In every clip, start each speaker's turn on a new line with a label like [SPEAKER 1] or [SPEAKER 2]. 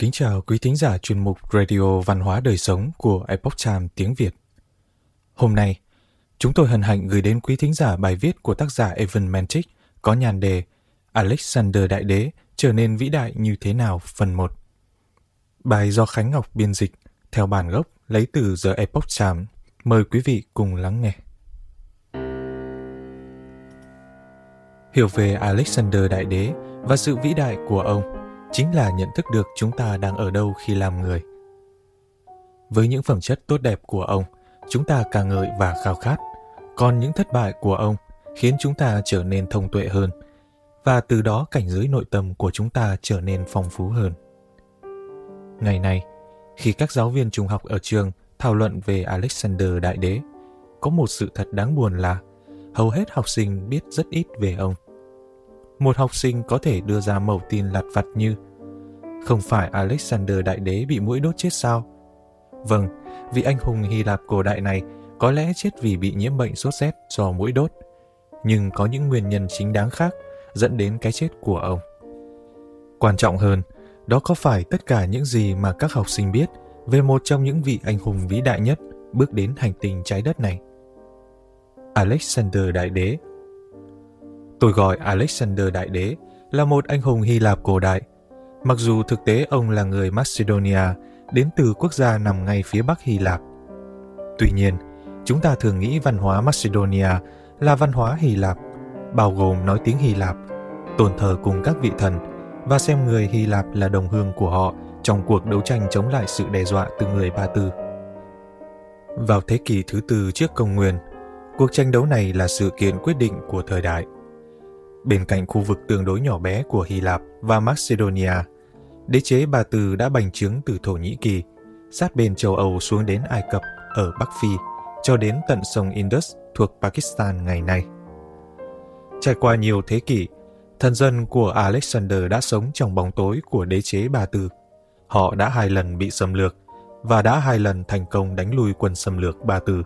[SPEAKER 1] Kính chào quý thính giả chuyên mục Radio Văn hóa Đời Sống của Epoch Time tiếng Việt. Hôm nay, chúng tôi hân hạnh gửi đến quý thính giả bài viết của tác giả Evan Mantic có nhàn đề Alexander Đại Đế trở nên vĩ đại như thế nào phần 1. Bài do Khánh Ngọc biên dịch theo bản gốc lấy từ The Epoch Time. Mời quý vị cùng lắng nghe. Hiểu về Alexander Đại Đế và sự vĩ đại của ông chính là nhận thức được chúng ta đang ở đâu khi làm người. Với những phẩm chất tốt đẹp của ông, chúng ta ca ngợi và khao khát, còn những thất bại của ông khiến chúng ta trở nên thông tuệ hơn và từ đó cảnh giới nội tâm của chúng ta trở nên phong phú hơn. Ngày nay, khi các giáo viên trung học ở trường thảo luận về Alexander Đại Đế, có một sự thật đáng buồn là hầu hết học sinh biết rất ít về ông. Một học sinh có thể đưa ra mẩu tin lặt vặt như không phải Alexander Đại Đế bị mũi đốt chết sao? Vâng, vị anh hùng Hy Lạp cổ đại này có lẽ chết vì bị nhiễm bệnh sốt rét do mũi đốt. Nhưng có những nguyên nhân chính đáng khác dẫn đến cái chết của ông. Quan trọng hơn, đó có phải tất cả những gì mà các học sinh biết về một trong những vị anh hùng vĩ đại nhất bước đến hành tinh trái đất này? Alexander Đại Đế Tôi gọi Alexander Đại Đế là một anh hùng Hy Lạp cổ đại, mặc dù thực tế ông là người Macedonia đến từ quốc gia nằm ngay phía bắc Hy Lạp. Tuy nhiên, chúng ta thường nghĩ văn hóa Macedonia là văn hóa Hy Lạp, bao gồm nói tiếng Hy Lạp, tôn thờ cùng các vị thần và xem người Hy Lạp là đồng hương của họ trong cuộc đấu tranh chống lại sự đe dọa từ người Ba Tư. Vào thế kỷ thứ tư trước công nguyên, cuộc tranh đấu này là sự kiện quyết định của thời đại. Bên cạnh khu vực tương đối nhỏ bé của Hy Lạp và Macedonia, đế chế Ba Tư đã bành trướng từ Thổ Nhĩ Kỳ, sát bên châu Âu xuống đến Ai Cập ở Bắc Phi, cho đến tận sông Indus thuộc Pakistan ngày nay. Trải qua nhiều thế kỷ, thần dân của Alexander đã sống trong bóng tối của đế chế Ba Tư. Họ đã hai lần bị xâm lược và đã hai lần thành công đánh lui quân xâm lược Ba Tư.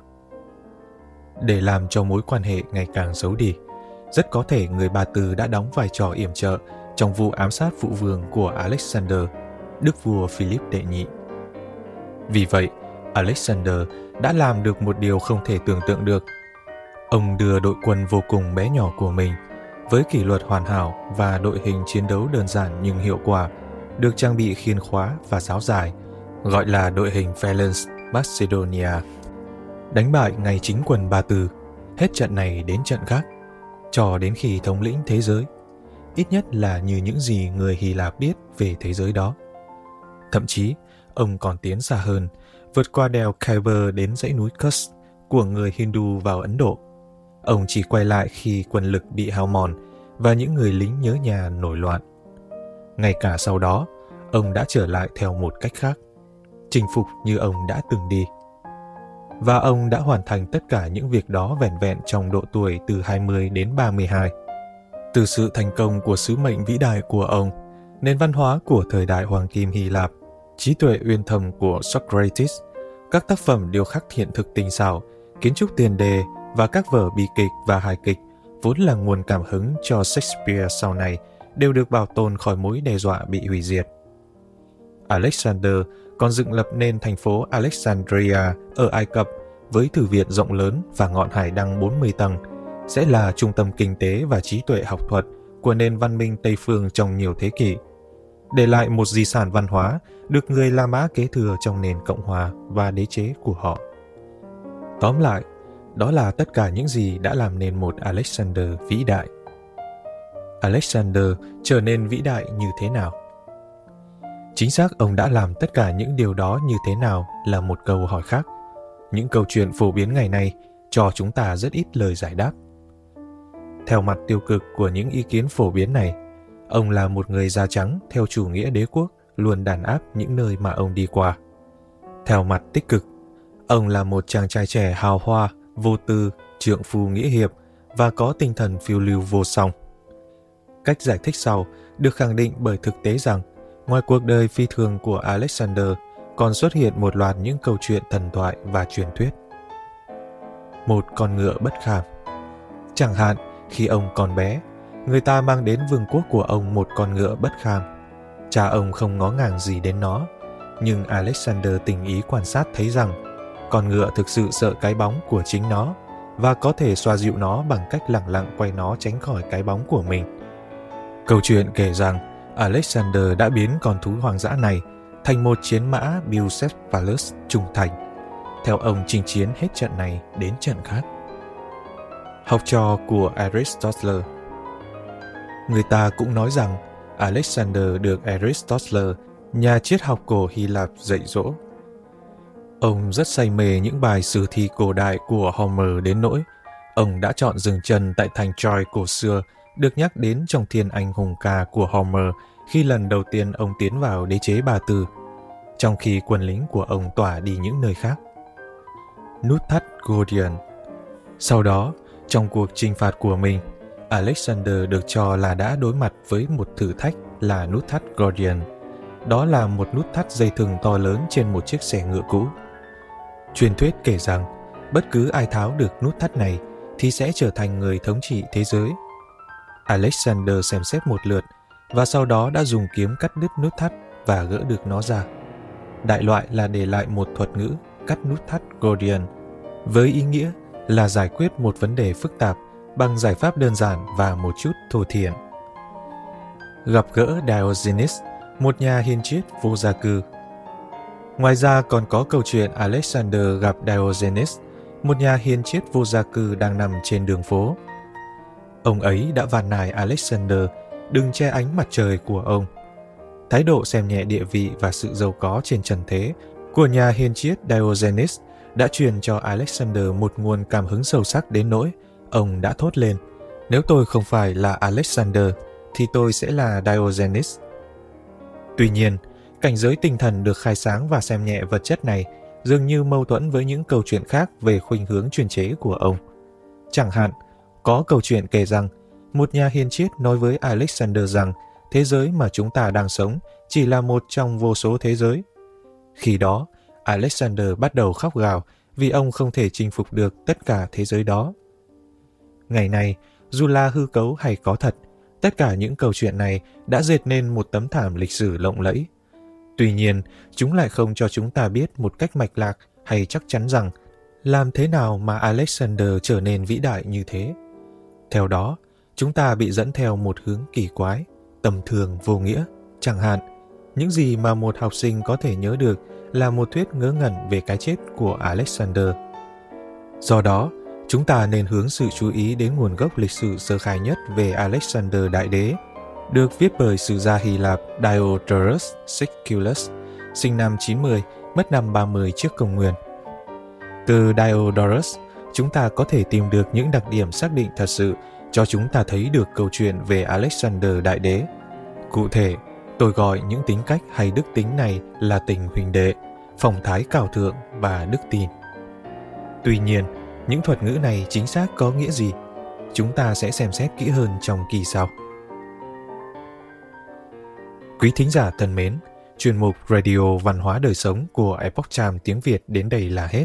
[SPEAKER 1] Để làm cho mối quan hệ ngày càng xấu đi, rất có thể người bà Tư đã đóng vai trò yểm trợ trong vụ ám sát phụ vương của Alexander, đức vua Philip đệ nhị. Vì vậy, Alexander đã làm được một điều không thể tưởng tượng được. Ông đưa đội quân vô cùng bé nhỏ của mình với kỷ luật hoàn hảo và đội hình chiến đấu đơn giản nhưng hiệu quả, được trang bị khiên khóa và giáo dài, gọi là đội hình Phalanx Macedonia. Đánh bại ngay chính quân Ba Tư, hết trận này đến trận khác, cho đến khi thống lĩnh thế giới, ít nhất là như những gì người Hy Lạp biết về thế giới đó. Thậm chí, ông còn tiến xa hơn, vượt qua đèo Khyber đến dãy núi Kush của người Hindu vào Ấn Độ. Ông chỉ quay lại khi quân lực bị hao mòn và những người lính nhớ nhà nổi loạn. Ngay cả sau đó, ông đã trở lại theo một cách khác, chinh phục như ông đã từng đi. Và ông đã hoàn thành tất cả những việc đó vẻn vẹn trong độ tuổi từ 20 đến 32. Từ sự thành công của sứ mệnh vĩ đại của ông, nền văn hóa của thời đại Hoàng Kim Hy Lạp, trí tuệ uyên thầm của Socrates, các tác phẩm điêu khắc hiện thực tinh xảo, kiến trúc tiền đề và các vở bi kịch và hài kịch vốn là nguồn cảm hứng cho Shakespeare sau này đều được bảo tồn khỏi mối đe dọa bị hủy diệt. Alexander còn dựng lập nên thành phố Alexandria ở Ai Cập với thư viện rộng lớn và ngọn hải đăng 40 tầng, sẽ là trung tâm kinh tế và trí tuệ học thuật của nền văn minh Tây phương trong nhiều thế kỷ, để lại một di sản văn hóa được người La Mã kế thừa trong nền Cộng hòa và đế chế của họ. Tóm lại, đó là tất cả những gì đã làm nên một Alexander vĩ đại. Alexander trở nên vĩ đại như thế nào? Chính xác ông đã làm tất cả những điều đó như thế nào là một câu hỏi khác. Những câu chuyện phổ biến ngày nay cho chúng ta rất ít lời giải đáp. Theo mặt tiêu cực của những ý kiến phổ biến này, ông là một người da trắng theo chủ nghĩa đế quốc luôn đàn áp những nơi mà ông đi qua. Theo mặt tích cực, ông là một chàng trai trẻ hào hoa, vô tư, trượng phu nghĩa hiệp và có tinh thần phiêu lưu vô song. Cách giải thích sau được khẳng định bởi thực tế rằng ngoài cuộc đời phi thường của Alexander còn xuất hiện một loạt những câu chuyện thần thoại và truyền thuyết. Một con ngựa bất kham Chẳng hạn, khi ông còn bé, người ta mang đến vương quốc của ông một con ngựa bất kham. Cha ông không ngó ngàng gì đến nó, nhưng Alexander tình ý quan sát thấy rằng con ngựa thực sự sợ cái bóng của chính nó và có thể xoa dịu nó bằng cách lẳng lặng quay nó tránh khỏi cái bóng của mình. Câu chuyện kể rằng Alexander đã biến con thú hoang dã này thành một chiến mã Bucephalus trung thành. Theo ông chinh chiến hết trận này đến trận khác. Học trò của Aristotle Người ta cũng nói rằng Alexander được Aristotle, nhà triết học cổ Hy Lạp dạy dỗ. Ông rất say mê những bài sử thi cổ đại của Homer đến nỗi ông đã chọn dừng chân tại thành Troy cổ xưa được nhắc đến trong thiên anh hùng ca của Homer khi lần đầu tiên ông tiến vào đế chế Ba Tư, trong khi quân lính của ông tỏa đi những nơi khác. Nút thắt Gordian Sau đó, trong cuộc chinh phạt của mình, Alexander được cho là đã đối mặt với một thử thách là nút thắt Gordian. Đó là một nút thắt dây thừng to lớn trên một chiếc xe ngựa cũ. Truyền thuyết kể rằng, bất cứ ai tháo được nút thắt này thì sẽ trở thành người thống trị thế giới. Alexander xem xét một lượt và sau đó đã dùng kiếm cắt đứt nút thắt và gỡ được nó ra. Đại loại là để lại một thuật ngữ cắt nút thắt Gordian với ý nghĩa là giải quyết một vấn đề phức tạp bằng giải pháp đơn giản và một chút thô thiển. Gặp gỡ Diogenes, một nhà hiền triết vô gia cư. Ngoài ra còn có câu chuyện Alexander gặp Diogenes, một nhà hiền triết vô gia cư đang nằm trên đường phố. Ông ấy đã van nài Alexander đừng che ánh mặt trời của ông. Thái độ xem nhẹ địa vị và sự giàu có trên trần thế của nhà hiền triết Diogenes đã truyền cho Alexander một nguồn cảm hứng sâu sắc đến nỗi ông đã thốt lên, nếu tôi không phải là Alexander, thì tôi sẽ là Diogenes. Tuy nhiên, cảnh giới tinh thần được khai sáng và xem nhẹ vật chất này dường như mâu thuẫn với những câu chuyện khác về khuynh hướng truyền chế của ông. Chẳng hạn, có câu chuyện kể rằng một nhà hiền triết nói với Alexander rằng thế giới mà chúng ta đang sống chỉ là một trong vô số thế giới. Khi đó, Alexander bắt đầu khóc gào vì ông không thể chinh phục được tất cả thế giới đó. Ngày nay, dù là hư cấu hay có thật, tất cả những câu chuyện này đã dệt nên một tấm thảm lịch sử lộng lẫy. Tuy nhiên, chúng lại không cho chúng ta biết một cách mạch lạc hay chắc chắn rằng làm thế nào mà Alexander trở nên vĩ đại như thế. Theo đó, chúng ta bị dẫn theo một hướng kỳ quái, tầm thường vô nghĩa. Chẳng hạn, những gì mà một học sinh có thể nhớ được là một thuyết ngớ ngẩn về cái chết của Alexander. Do đó, chúng ta nên hướng sự chú ý đến nguồn gốc lịch sử sơ khai nhất về Alexander Đại Đế, được viết bởi sử gia Hy Lạp Diodorus Siculus, sinh năm 90, mất năm 30 trước công nguyên. Từ Diodorus, chúng ta có thể tìm được những đặc điểm xác định thật sự cho chúng ta thấy được câu chuyện về Alexander Đại Đế. Cụ thể, tôi gọi những tính cách hay đức tính này là tình huỳnh đệ, phong thái cao thượng và đức tin. Tuy nhiên, những thuật ngữ này chính xác có nghĩa gì? Chúng ta sẽ xem xét kỹ hơn trong kỳ sau. Quý thính giả thân mến, chuyên mục Radio Văn hóa Đời Sống của Epoch Times tiếng Việt đến đây là hết.